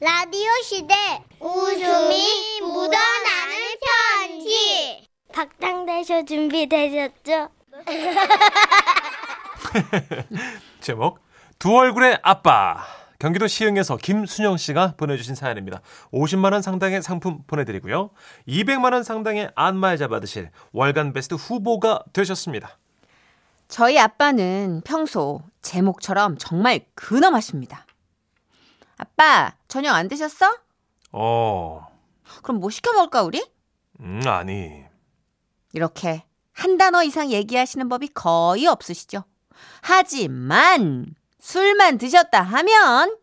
라디오 시대 웃음이 묻어나는 편지 박장대쇼 준비되셨죠? 제목 두 얼굴의 아빠 경기도 시흥에서 김순영 씨가 보내주신 사연입니다. 50만 원 상당의 상품 보내드리고요. 200만 원 상당의 안마의자 받으실 월간 베스트 후보가 되셨습니다. 저희 아빠는 평소 제목처럼 정말 근엄하십니다. 아빠, 저녁 안 드셨어? 어, 그럼 뭐 시켜 먹을까, 우리? 음, 아니. 이렇게 한 단어 이상 얘기하시는 법이 거의 없으시죠. 하지만 술만 드셨다 하면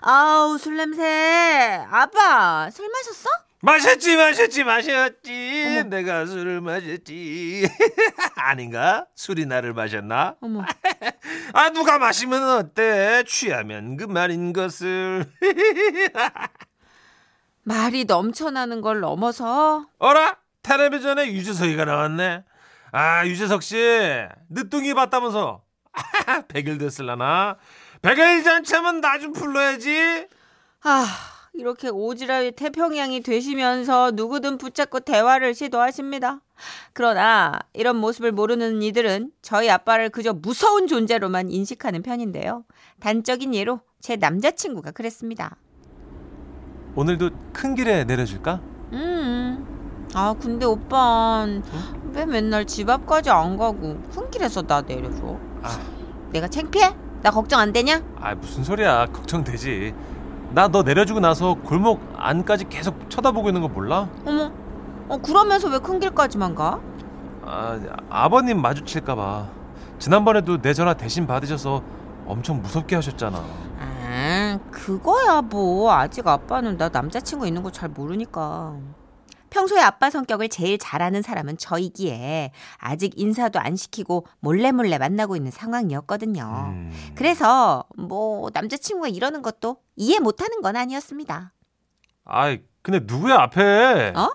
아우 술 냄새 아빠 술 마셨어? 마셨지, 마셨지, 마셨지. 내가 술을 마셨지. 아닌가? 술이 나를 마셨나? 어머 아, 누가 마시면 어때? 취하면 그만인 것을. 말이 넘쳐나는 걸 넘어서 어라? 텔레비전에 유재석이가 나왔네. 아, 유재석 씨. 늦둥이 봤다면서. 백일 됐을라나? 백일 잔치면 나좀 불러야지. 아 이렇게 오지랖이 태평양이 되시면서 누구든 붙잡고 대화를 시도하십니다. 그러나 이런 모습을 모르는 이들은 저희 아빠를 그저 무서운 존재로만 인식하는 편인데요. 단적인 예로 제 남자친구가 그랬습니다. 오늘도 큰 길에 내려줄까? 음. 아, 근데 오빠 왜 맨날 집 앞까지 안 가고 훈길에서 나 내려줘? 아, 내가 창피해? 나 걱정 안 되냐? 아 무슨 소리야. 걱정되지. 나 너 내려주고 나서 골목 안까지 계속 쳐다보고 있는 거 몰라? 어머. 어, 그러면서 왜 큰 길까지만 가? 아, 아버님 마주칠까 봐. 지난번에도 내 전화 대신 받으셔서 엄청 무섭게 하셨잖아. 아, 그거야 뭐. 아직 아빠는 나 남자친구 있는 거 잘 모르니까. 평소에 아빠 성격을 제일 잘 아는 사람은 저이기에 아직 인사도 안 시키고 몰래 몰래 만나고 있는 상황이었거든요. 음. 그래서 뭐 남자친구가 이러는 것도 이해 못하는 건 아니었습니다. 아이, 근데 누구야 앞에? 어?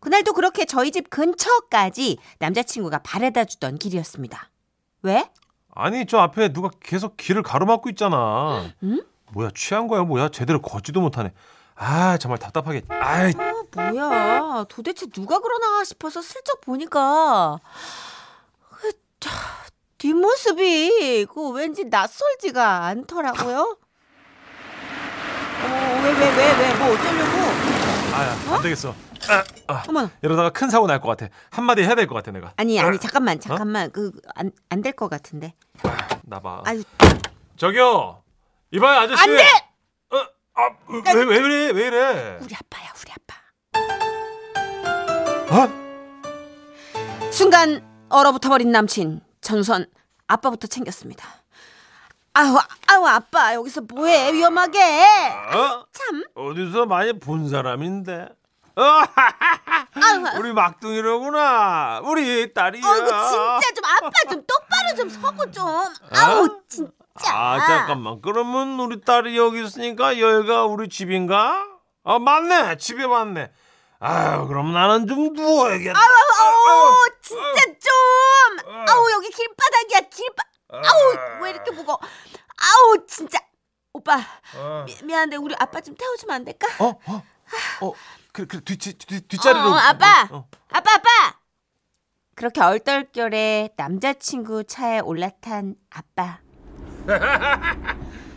그날도 그렇게 저희 집 근처까지 남자친구가 바래다 주던 길이었습니다. 왜? 아니 저 앞에 누가 계속 길을 가로막고 있잖아. 응? 뭐야 취한 거야 뭐야 제대로 걷지도 못하네. 아 정말 답답하게. 아이 아, 뭐야. 도대체 누가 그러나 싶어서 슬쩍 보니까 그, 자, 뒷모습이 그 왠지 낯설지가 않더라고요. 어, 왜, 왜, 왜, 왜, 뭐 어쩌려고? 아야 안 되겠어. 아, 아. 어머나. 이러다가 큰 사고 날 것 같아. 한마디 해야 될 것 같아 내가. 아니, 아니, 잠깐만, 잠깐만. 그, 안, 안 될 것 같은데. 나봐. 아유, 저기요. 이봐요 아저씨. 안 돼! 어, 아, 왜, 왜 그래? 왜 이래? 우리 아빠야, 우리 아빠. 어? 순간 얼어붙어 버린 남친 전선 아빠부터 챙겼습니다. 아우 아우 아빠 여기서 뭐해 위험하게 어? 참 어디서 많이 본 사람인데. 어, 우리 막둥이로구나. 우리 딸이야. 어이구 진짜 좀 아빠 좀 똑바로 좀 서고 좀 아우 진짜 아 잠깐만. 그러면 우리 딸이 여기 있으니까 여기가 우리 집인가? 아 맞네. 집에 맞네. 아유 그럼 나는 좀 누워야겠다. 아우 진짜 좀 아우 여기 길바닥이야 길바 아우 왜 이렇게 무거 아우 진짜 오빠 어. 미, 미안한데 우리 아빠 좀 태워주면 안 될까? 어? 어? 어? 그, 그 뒤, 뒤, 뒤, 뒷자리로. 어, 아빠! 어. 아빠 아빠 그렇게 얼떨결에 남자친구 차에 올라탄 아빠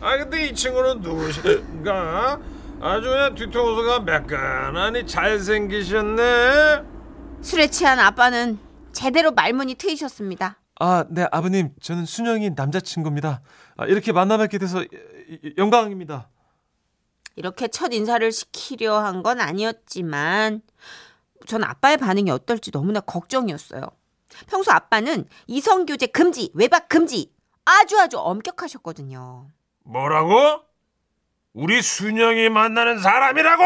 아 근데 이 친구는 누구신가? 아주 그냥 뒤통수가 매끈하니 잘생기셨네. 술에 취한 아빠는 제대로 말문이 트이셨습니다. 아, 네 아버님, 저는 순영이 남자친구입니다. 아, 이렇게 만나뵙게 돼서 영광입니다. 이렇게 첫 인사를 시키려 한 건 아니었지만 전 아빠의 반응이 어떨지 너무나 걱정이었어요. 평소 아빠는 이성 교제 금지, 외박 금지 아주 아주 엄격하셨거든요. 뭐라고? 우리 순영이 만나는 사람이라고?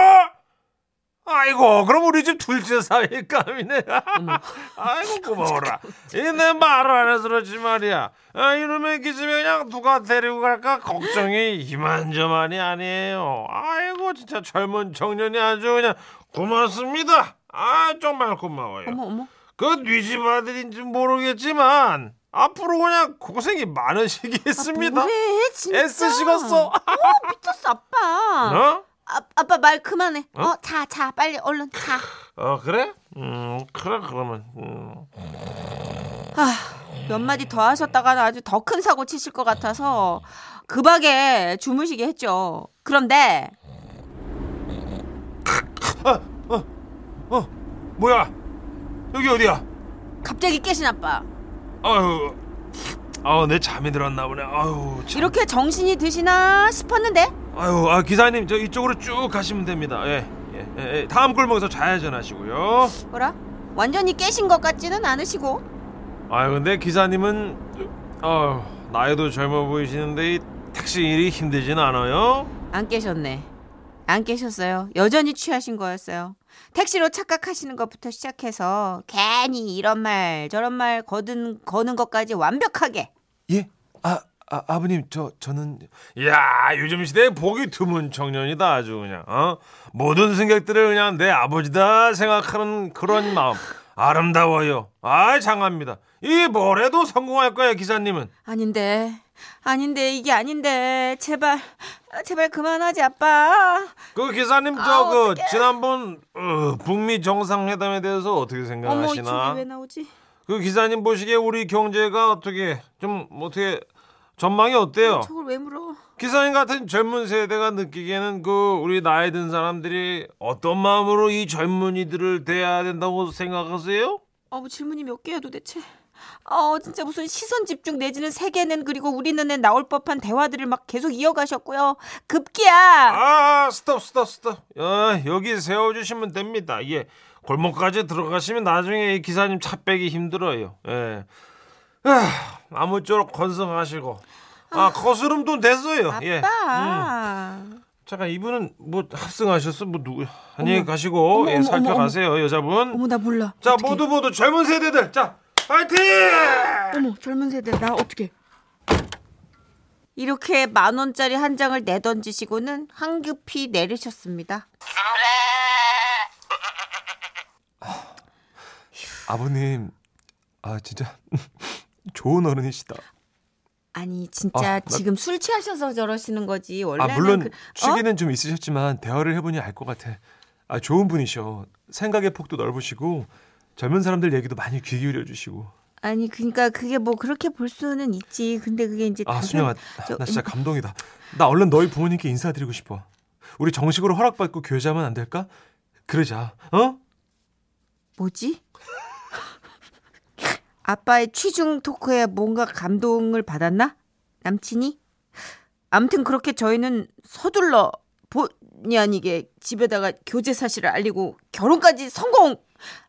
아이고, 그럼 우리 집 둘째 사위감이네. 아이고, 고마워라. 이내 말을 안 해서 그렇지 말이야. 아, 이놈의 기집애 그냥 누가 데리고 갈까 걱정이 이만저만이 아니에요. 아이고, 진짜 젊은 청년이 아주 그냥 고맙습니다. 아, 정말 고마워요. 어머 어머. 그 뉘집 아들인지 모르겠지만 앞으로 그냥 고생이 많으시겠습니다. 아, 뭐해 진짜 애쓰시겠어. 미쳤어 아빠 어? 아, 아빠 말 그만해 어? 어 자 자 빨리 얼른 자 어 그래? 음 그래 그러면 음. 아, 몇 마디 더 하셨다가는 아주 더 큰 사고 치실 것 같아서 급하게 주무시게 했죠. 그런데 어 뭐야 여기 어디야? 갑자기 깨신 아빠. 아유 아내 잠이 들었나 보네. 아유 참. 이렇게 정신이 드시나 싶었는데 아유 아 기사님 저 이쪽으로 쭉 가시면 됩니다. 예. 예, 예, 예. 다음 골목에서 좌회전하시고요. 뭐라? 완전히 깨신 것 같지는 않으시고 아 근데 기사님은 어 나이도 젊어 보이시는데 이 택시 일이 힘들진 않아요? 안 깨셨네. 안 깨셨어요. 여전히 취하신 거였어요. 택시로 착각하시는 것부터 시작해서 괜히 이런 말 저런 말 거든 거는 것까지 완벽하게 예? 아, 아 아버님 저 저는 야 요즘 시대에 보기 드문 청년이다 아주 그냥 어 모든 승객들을 그냥 내 아버지다 생각하는 그런 마음 아름다워요 아 장합니다 이 뭐래도 성공할 거야 기사님은. 아닌데. 아닌데 이게 아닌데. 제발 제발 그만하지 아빠. 그 기사님 아, 저그 어떡해. 지난번 어, 북미 정상회담에 대해서 어떻게 어머 생각하시나? 이게 왜 나오지? 그 기사님 보시기에 우리 경제가 어떻게 좀 어떻게 전망이 어때요? 저걸 왜 물어? 기사님 같은 젊은 세대가 느끼기에는 그 우리 나이 든 사람들이 어떤 마음으로 이 젊은이들을 대해야 된다고 생각하세요? 어뭐 질문이 몇 개야 도대체 어 진짜 무슨 시선 집중 내지는 세계는 그리고 우리 눈에 나올 법한 대화들을 막 계속 이어가셨고요. 급기야. 아 스톱 스톱 스톱. 어, 여기 세워주시면 됩니다. 예 골목까지 들어가시면 나중에 이 기사님 차 빼기 힘들어요. 예. 아, 아무쪼록 건승하시고. 아 거스름돈 됐어요. 예. 음. 아빠. 잠깐 이분은 뭐 합승하셨어? 뭐 누구 안녕히. 가시고 어머, 예 살펴가세요 여자분. 어머 나 몰라. 자 어떡해. 모두 모두 젊은 세대들. 자 파이팅! 어머 젊은 세대 나 어떻게 이렇게 만 원짜리 한 장을 내던지시고는 황급히 내리셨습니다. 아버님 아 진짜 좋은 어른이시다. 아니 진짜 아, 나- 지금 술 취하셔서 저러시는 거지. 원래는 아 물론 그- 어? 취기는 좀 있으셨지만 대화를 해보니 알 것 같아. 아 좋은 분이셔. 생각의 폭도 넓으시고 젊은 사람들 얘기도 많이 귀 기울여 주시고 아니 그러니까 그게 뭐 그렇게 볼 수는 있지. 근데 그게 이제 아 저- 나 진짜 감동이다 나 얼른 너희 부모님께 인사드리고 싶어 우리 정식으로 허락받고 교제하면 안 될까 그러자 어 뭐지? 아빠의 취중 토크에 뭔가 감동을 받았나? 남친이? 암튼 그렇게 저희는 서둘러 본의 아니게 집에다가 교제 사실을 알리고 결혼까지 성공!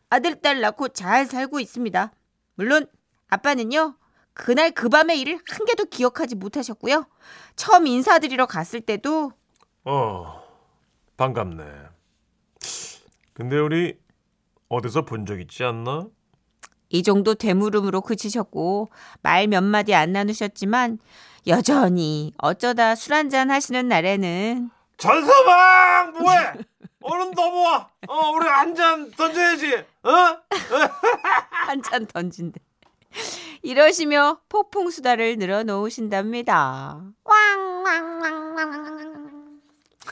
아들, 딸 낳고 잘 살고 있습니다. 물론 아빠는요. 그날 그 밤의 일을 한 개도 기억하지 못하셨고요. 처음 인사드리러 갔을 때도 어, 반갑네. 근데 우리 어디서 본 적 있지 않나? 이 정도 되물음으로 그치셨고 말 몇 마디 안 나누셨지만 여전히 어쩌다 술 한잔 하시는 날에는 전서방 뭐해? 얼른 넘어와. 어, 우리 한 잔 던져야지. 어? 한 잔 던진대. 이러시며 폭풍 수다를 늘어놓으신답니다.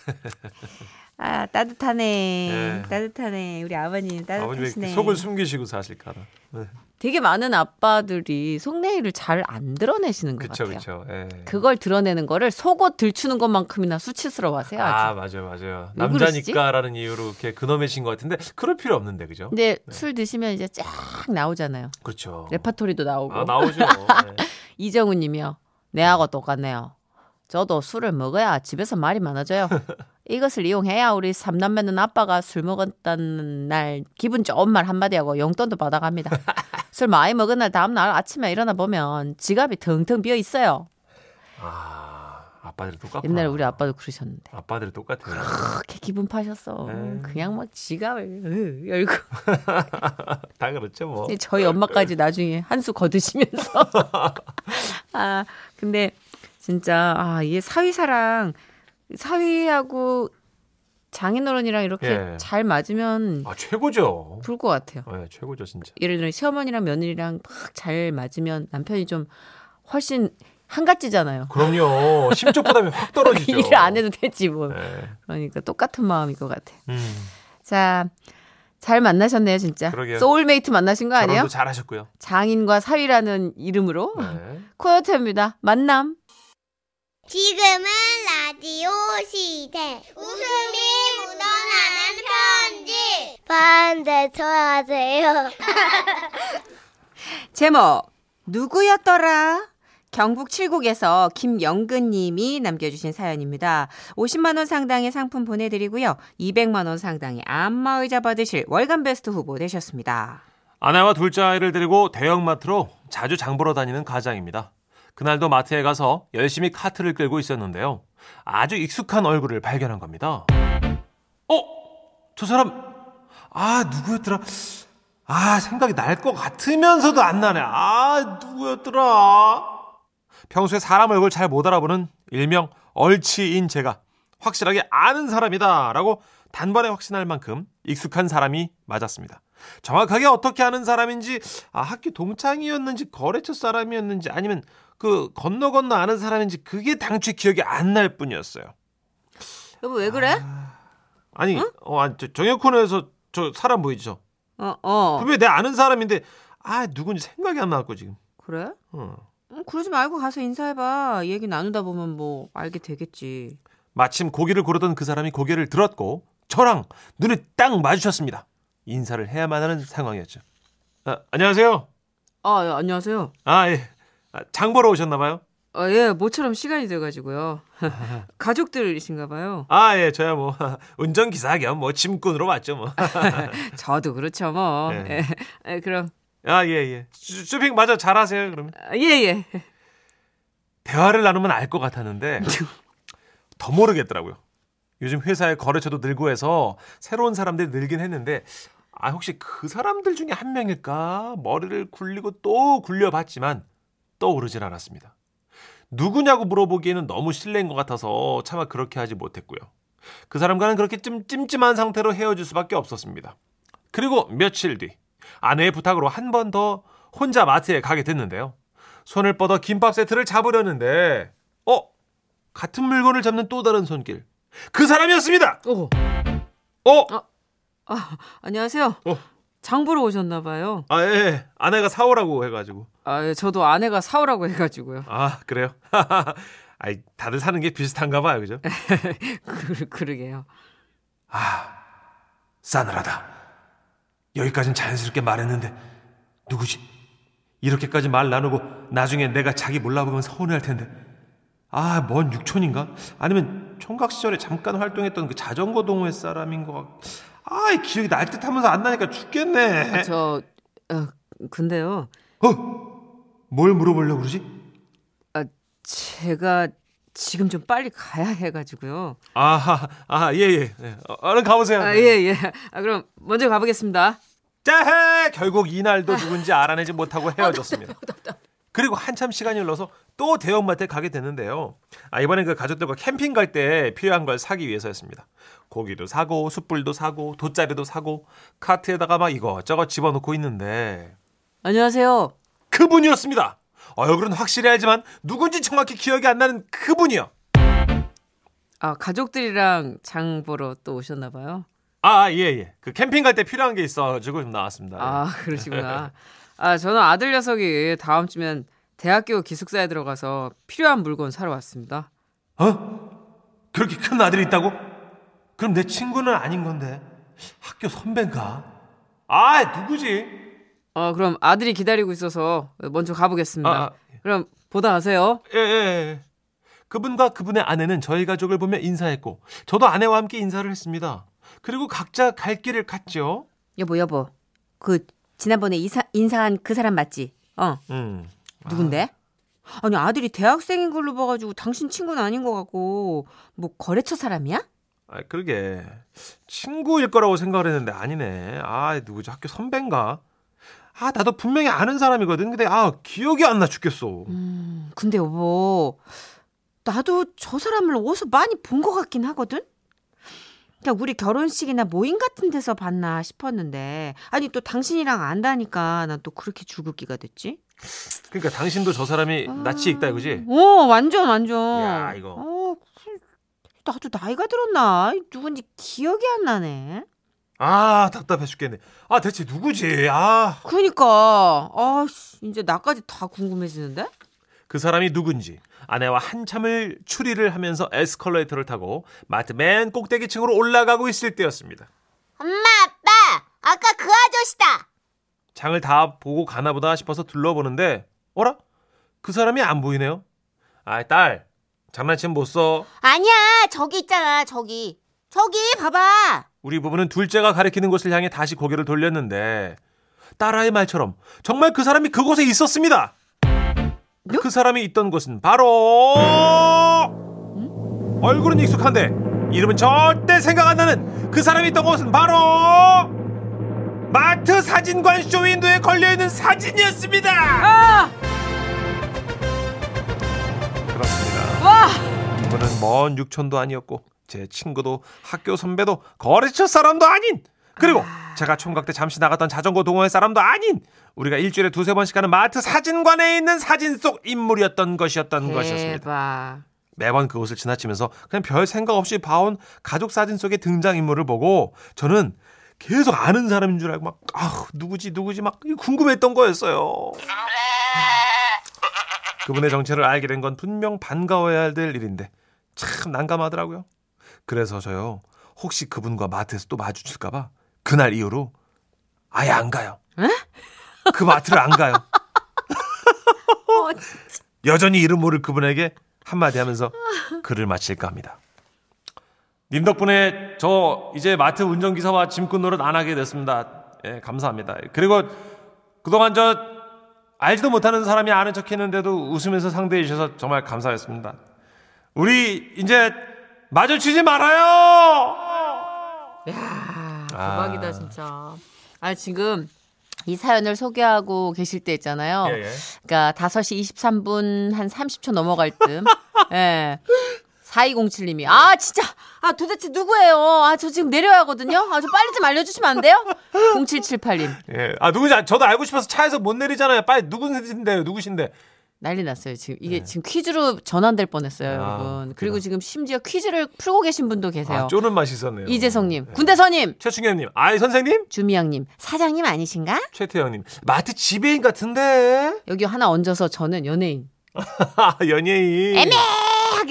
아 따뜻하네. 네. 따뜻하네. 우리 아버님 따뜻하시네. 속을 숨기시고 사실까라. 네. 되게 많은 아빠들이 속내일을 잘 안 드러내시는 것 그쵸 같아요. 그쵸. 예. 그걸 드러내는 거를 속옷 들추는 것만큼이나 수치스러워하세요. 아주. 아 맞아요 맞아요. 남자니까라는 이유로 이렇게 근엄해진 것 같은데 그럴 필요 없는데 그죠? 근데 술 드시면 이제 쫙 나오잖아요. 그렇죠. 레파토리도 나오고. 아 나오죠. 네. 이정훈 님이요. 내하고 똑같네요. 저도 술을 먹어야 집에서 말이 많아져요. 이것을 이용해야 우리 삼남매는 아빠가 술 먹었다는 날 기분 좋은 말 한마디 하고 용돈도 받아갑니다. 술 많이 먹은 날 다음 날 아침에 일어나 보면 지갑이 텅텅 비어 있어요. 아 아빠들 똑같구나. 옛날에 우리 아빠도 그러셨는데. 아빠들 똑같아요. 그렇게 기분 파셨어. 네. 그냥 막 지갑을 으, 열고 다 그렇죠 뭐. 저희 엄마까지 나중에 한 수 거드시면서 아 근데 진짜 아 이게 사위사랑 사위하고 장인어른이랑 이렇게 예. 잘 맞으면 아 최고죠. 좋을 것 같아요. 네, 최고죠 진짜. 예를 들어 시어머니랑 며느리랑 막 잘 맞으면 남편이 좀 훨씬 한가지잖아요. 그럼요. 심적 부담이 확 떨어지죠. 일을 안 해도 되지 뭐. 네. 그러니까 똑같은 마음일 것 같아. 음, 자, 잘 만나셨네요, 진짜. 그러게요. 소울메이트 만나신 거 아니에요? 잘하셨고요. 장인과 사위라는 이름으로 네. 코요태입니다. 만남. 지금은 라디오 시대. 웃음이 묻어나는 편지. 반대 좋아하세요. 제목 누구였더라? 경북 칠곡에서 김영근 님이 남겨주신 사연입니다. 50만 원 상당의 상품 보내드리고요. 200만 원 상당의 안마의자 받으실 월간 베스트 후보 되셨습니다. 아내와 둘째 아이를 데리고 대형마트로 자주 장 보러 다니는 가장입니다. 그날도 마트에 가서 열심히 카트를 끌고 있었는데요. 아주 익숙한 얼굴을 발견한 겁니다. 어? 저 사람, 아, 누구였더라? 아, 생각이 날 것 같으면서도 안 나네. 아, 누구였더라? 평소에 사람 얼굴 잘 못 알아보는 일명 얼치인 제가 확실하게 아는 사람이다 라고 단번에 확신할 만큼 익숙한 사람이 맞았습니다. 정확하게 어떻게 아는 사람인지 아, 학교 동창이었는지 거래처 사람이었는지 아니면 그 건너 건너 아는 사람인지 그게 당최 기억이 안 날 뿐이었어요. 여보 왜 그래? 아니, 어, 아니, 저 정혁훈에서 저 사람 보이죠? 어, 어. 분명히 내 아는 사람인데 아 누군지 생각이 안 나고 지금. 그래? 어. 음, 그러지 말고 가서 인사해봐. 얘기 나누다 보면 뭐 알게 되겠지. 마침 고기를 고르던 그 사람이 고개를 들었고 저랑 눈이 딱 마주쳤습니다. 인사를 해야만 하는 상황이었죠. 아, 안녕하세요. 아, 예, 안녕하세요. 아 예. 아, 장 보러 오셨나 봐요. 아, 예, 모처럼 시간이 돼 가지고요. 가족들이신가 봐요. 아 예, 저야 뭐 운전 기사 겸 뭐 짐꾼으로 왔죠 뭐. 저도 그렇죠, 뭐. 예. 예, 예, 그럼. 아 예 예. 슈- 쇼핑 마저 잘하세요 그러면. 아, 예, 예. 대화를 나누면 알 것 같았는데 더 모르겠더라고요. 요즘 회사에 거래처도 늘고 해서 새로운 사람들이 늘긴 했는데 아 혹시 그 사람들 중에 한 명일까 머리를 굴리고 또 굴려봤지만 떠오르질 않았습니다. 누구냐고 물어보기에는 너무 실례인 것 같아서 차마 그렇게 하지 못했고요. 그 사람과는 그렇게 좀 찜찜한 상태로 헤어질 수밖에 없었습니다. 그리고 며칠 뒤 아내의 부탁으로 한 번 더 혼자 마트에 가게 됐는데요. 손을 뻗어 김밥 세트를 잡으려는데 어 같은 물건을 잡는 또 다른 손길 그 사람이었습니다. 오, 어? 아, 안녕하세요. 어. 장 보러 오셨나 봐요. 아 예. 아내가 사오라고 해 가지고 아, 예, 저도 아내가 사오라고 해 가지고요. 아 그래요? 아이 다들 사는 게 비슷한가 봐요, 그죠? 그, 그러게요. 싸늘하다. 여기까진 자연스럽게 말했는데 누구지? 이렇게까지 말 나누고 나중에 내가 자기 몰라보면 서운해할 텐데. 아, 먼 육촌인가? 아니면 총각 시절에 잠깐 활동했던 그 자전거 동호회 사람인 것 같. 아, 이 기억이 날 듯 하면서 안 나니까 죽겠네. 저, 어, 근데요. 어? 뭘 물어보려고 그러지? 아, 제가 지금 좀 빨리 가야 해가지고요. 아하, 아, 예, 예. 예. 어, 얼른 가보세요. 아, 예, 예. 아, 그럼 먼저 가보겠습니다. 짜해! 결국 이날도 누군지 알아내지 못하고 헤어졌습니다. 그리고 한참 시간이 흘러서 또 대형마트에 가게 됐는데요. 아, 이번엔 그 가족들과 캠핑 갈 때 필요한 걸 사기 위해서였습니다. 고기도 사고, 숯불도 사고, 돗자리도 사고, 카트에다가 막 이것저것 집어넣고 있는데, 안녕하세요. 그분이었습니다. 얼굴은 확실히 알지만 누군지 정확히 기억이 안 나는 그분이요. 아, 가족들이랑 장 보러 또 오셨나 봐요. 아, 예, 예. 그 캠핑 갈 때 필요한 게 있어가지고 좀 나왔습니다. 아, 그러시구나. 아, 저는 아들 녀석이 다음 주면 대학교 기숙사에 들어가서 필요한 물건 사러 왔습니다. 어? 그렇게 큰 아들이 있다고? 그럼 내 친구는 아닌 건데 학교 선배인가? 아 누구지? 어, 그럼 아들이 기다리고 있어서 먼저 가보겠습니다. 아, 아. 그럼 보다 가세요. 예, 예, 예. 그분과 그분의 아내는 저희 가족을 보며 인사했고 저도 아내와 함께 인사를 했습니다. 그리고 각자 갈 길을 갔죠. 여보, 여보. 그 지난번에 이사, 인사한 그 사람 맞지? 어. 음. 누군데? 아니 아들이 대학생인 걸로 봐가지고 당신 친구는 아닌 것 같고 뭐 거래처 사람이야? 아, 그러게 친구일 거라고 생각을 했는데 아니네. 아, 누구지? 학교 선배인가? 아, 나도 분명히 아는 사람이거든. 근데 아, 기억이 안 나 죽겠어. 음, 근데 여보 나도 저 사람을 어디서 많이 본 것 같긴 하거든. 그냥 우리 결혼식이나 모임 같은 데서 봤나 싶었는데 아니 또 당신이랑 안다니까 난 또 그렇게 줄긋기가 됐지? 그러니까 당신도 저 사람이 낯이 익다 이거지? 오 완전 완전. 야, 이거. 어, 나도 나이가 들었나? 누군지 기억이 안 나네. 아 답답해 죽겠네. 아 대체 누구지? 아. 그니까 아 씨, 이제 나까지 다 궁금해지는데? 그 사람이 누군지 아내와 한참을 추리를 하면서 에스컬레이터를 타고 마트 맨 꼭대기층으로 올라가고 있을 때였습니다. 엄마, 아빠, 아까 그 아저씨다. 장을 다 보고 가나 보다 싶어서 둘러보는데 어라? 그 사람이 안 보이네요. 아이 딸 장난치면 못 써. 아니야, 저기 있잖아, 저기. 저기, 봐봐. 우리 부부는 둘째가 가리키는 곳을 향해 다시 고개를 돌렸는데 딸아이 말처럼 정말 그 사람이 그곳에 있었습니다. 그 사람이 있던 곳은 바로 얼굴은 익숙한데 이름은 절대 생각 안 나는 그 사람이 있던 곳은 바로 마트 사진관 쇼윈도에 걸려 있는 사진이었습니다. 아! 그렇습니다. 와! 이분은 먼 육촌도 아니었고 제 친구도 학교 선배도 거래처 사람도 아닌 그리고 제가 총각 때 잠시 나갔던 자전거 동호회 사람도 아닌 우리가 일주일에 두세 번씩 가는 마트 사진관에 있는 사진 속 인물이었던 것이었던 것이었습니다. 대박. 매번 그곳을 지나치면서 그냥 별 생각 없이 봐온 가족 사진 속의 등장 인물을 보고 저는 계속 아는 사람인 줄 알고 막 아, 누구지 누구지 막 궁금했던 거였어요. 그분의 정체를 알게 된 건 분명 반가워야 될 일인데 참 난감하더라고요. 그래서 저요 혹시 그분과 마트에서 또 마주칠까봐 그날 이후로 아예 안 가요. 그 마트를 안 가요. 어, 여전히 이름 모를 그분에게 한마디 하면서 글을 마칠까 합니다. 님 덕분에 저 이제 마트 운전기사와 짐꾼 노릇 안 하게 됐습니다. 예, 감사합니다. 그리고 그동안 저 알지도 못하는 사람이 아는 척 했는데도 웃으면서 상대해 주셔서 정말 감사했습니다. 우리 이제 마주치지 말아요! 야, 아. 대박이다 진짜. 아 지금 이 사연을 소개하고 계실 때 있잖아요. 예, 예. 그러니까 5시 23분 한 30초 넘어갈 쯤. 예. 4207님이 아 진짜 아 도대체 누구예요? 아 저 지금 내려야 하거든요. 아 저 빨리 좀 알려주시면 안 돼요? 0778님 예. 아, 누군지 아- 저도 알고 싶어서 차에서 못 내리잖아요. 빨리 누군데요? 누구신데? 난리 났어요. 지금 이게 지금 퀴즈로 전환될 뻔했어요, 네. 아, 여러분. 그리고 그래요? 지금 심지어 퀴즈를 풀고 계신 분도 계세요. 아, 쪼는 맛이 있었네요. 이재성님, 네. 군대서님, 최충현님, 아이 선생님, 주미양님, 사장님 아니신가? 최태영님, 마트 지배인 같은데 여기 하나 얹어서 저는 연예인. 아, 연예인. 애매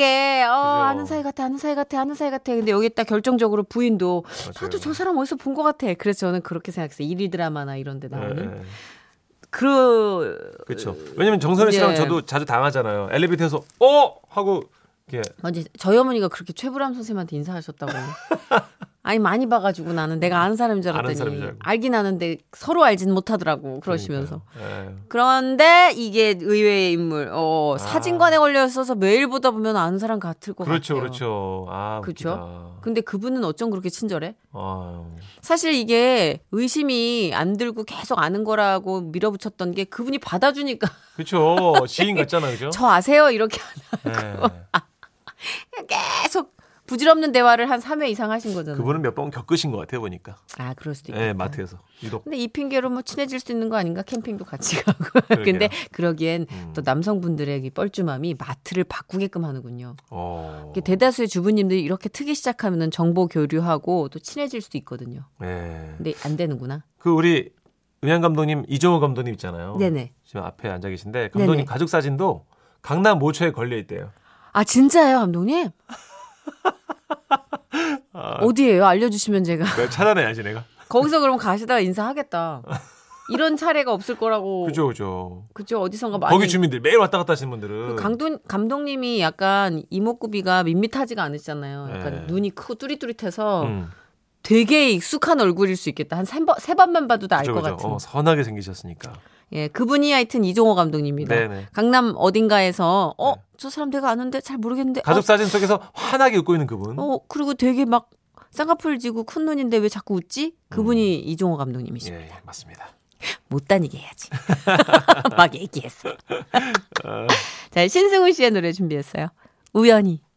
하게 어, 그죠. 아는 사이 같아, 아는 사이 같아, 아는 사이 같아. 근데 여기다 결정적으로 부인도 나도 저 사람 어디서 본 것 같아. 그래서 저는 그렇게 생각했어요. 일일 드라마나 이런 데 나오는. 그 그렇죠. 왜냐면 정선혜 씨랑 예. 저도 자주 당하잖아요. 엘리베이터에서 어 하고 이렇게 저희 어머니가 그렇게 최불암 선생님한테 인사하셨다고. 아니 많이 봐가지고 나는 내가 아는 사람인 줄 아는 사람인 알았더니 줄. 알긴 아는데 서로 알진 못하더라고 그러시면서. 예. 그런데 이게 의외의 인물. 어, 아. 사진관에 걸려 있어서 매일 보다 보면 아는 사람 같을 것 그렇죠, 같아요. 그렇죠. 아, 그쵸? 웃기다. 근데 그분은 어쩜 그렇게 친절해? 아유. 사실 이게 의심이 안 들고 계속 아는 거라고 밀어붙였던 게 그분이 받아주니까 그렇죠. 지인 같잖아, 그죠? 저 아세요? 이렇게 예. 계속 부질없는 대화를 한 3회 이상 하신 거잖아요. 그분은 몇 번 겪으신 것 같아요, 보니까. 아, 그럴 수도 있겠다. 예, 마트에서 유독. 근데 이 핑계로 뭐 친해질 수 있는 거 아닌가? 캠핑도 같이 가고. 근데 그러기엔 음. 또 남성분들의 이 뻘쭘함이 마트를 바꾸게끔 하는군요. 어. 대다수의 주부님들이 이렇게 트기 시작하면 정보 교류하고 또 친해질 수도 있거든요. 예. 근데 안 되는구나. 그 우리 음향 감독님 이종호 감독님 있잖아요. 네네. 지금 앞에 앉아 계신데 감독님 네네. 가족 사진도 강남 모처에 걸려 있대요. 아, 진짜예요, 감독님? 어디예요? 알려주시면 제가. 그걸 찾아내야지 내가. 거기서 그럼 가시다가 인사하겠다. 이런 차례가 없을 거라고. 그죠, 그죠. 그죠. 어디선가 많이. 거기 주민들 매일 왔다 갔다 하시는 분들은 그 강동, 감독님이 약간 이목구비가 밋밋하지가 않으시잖아요. 약간 네. 눈이 크고 뚜릿뚜릿해서 음, 되게 익숙한 얼굴일 수 있겠다. 한세 번, 세 번만 봐도 다 알 것. 같은. 어, 선하게 생기셨으니까. 예, 그분이 하여튼 이종호 감독님입니다. 네네. 강남 어딘가에서 어, 네. 저 사람 내가 아는데 잘 모르겠는데. 가족 어, 사진 속에서 환하게 웃고 있는 그분. 어, 그리고 되게 막 쌍꺼풀 지고 큰 눈인데 왜 자꾸 웃지? 그분이 이종호 감독님이십니다. 예, 맞습니다. 못 다니게 해야지. 막 얘기했어. 자, 신승훈 씨의 노래 준비했어요. 우연히.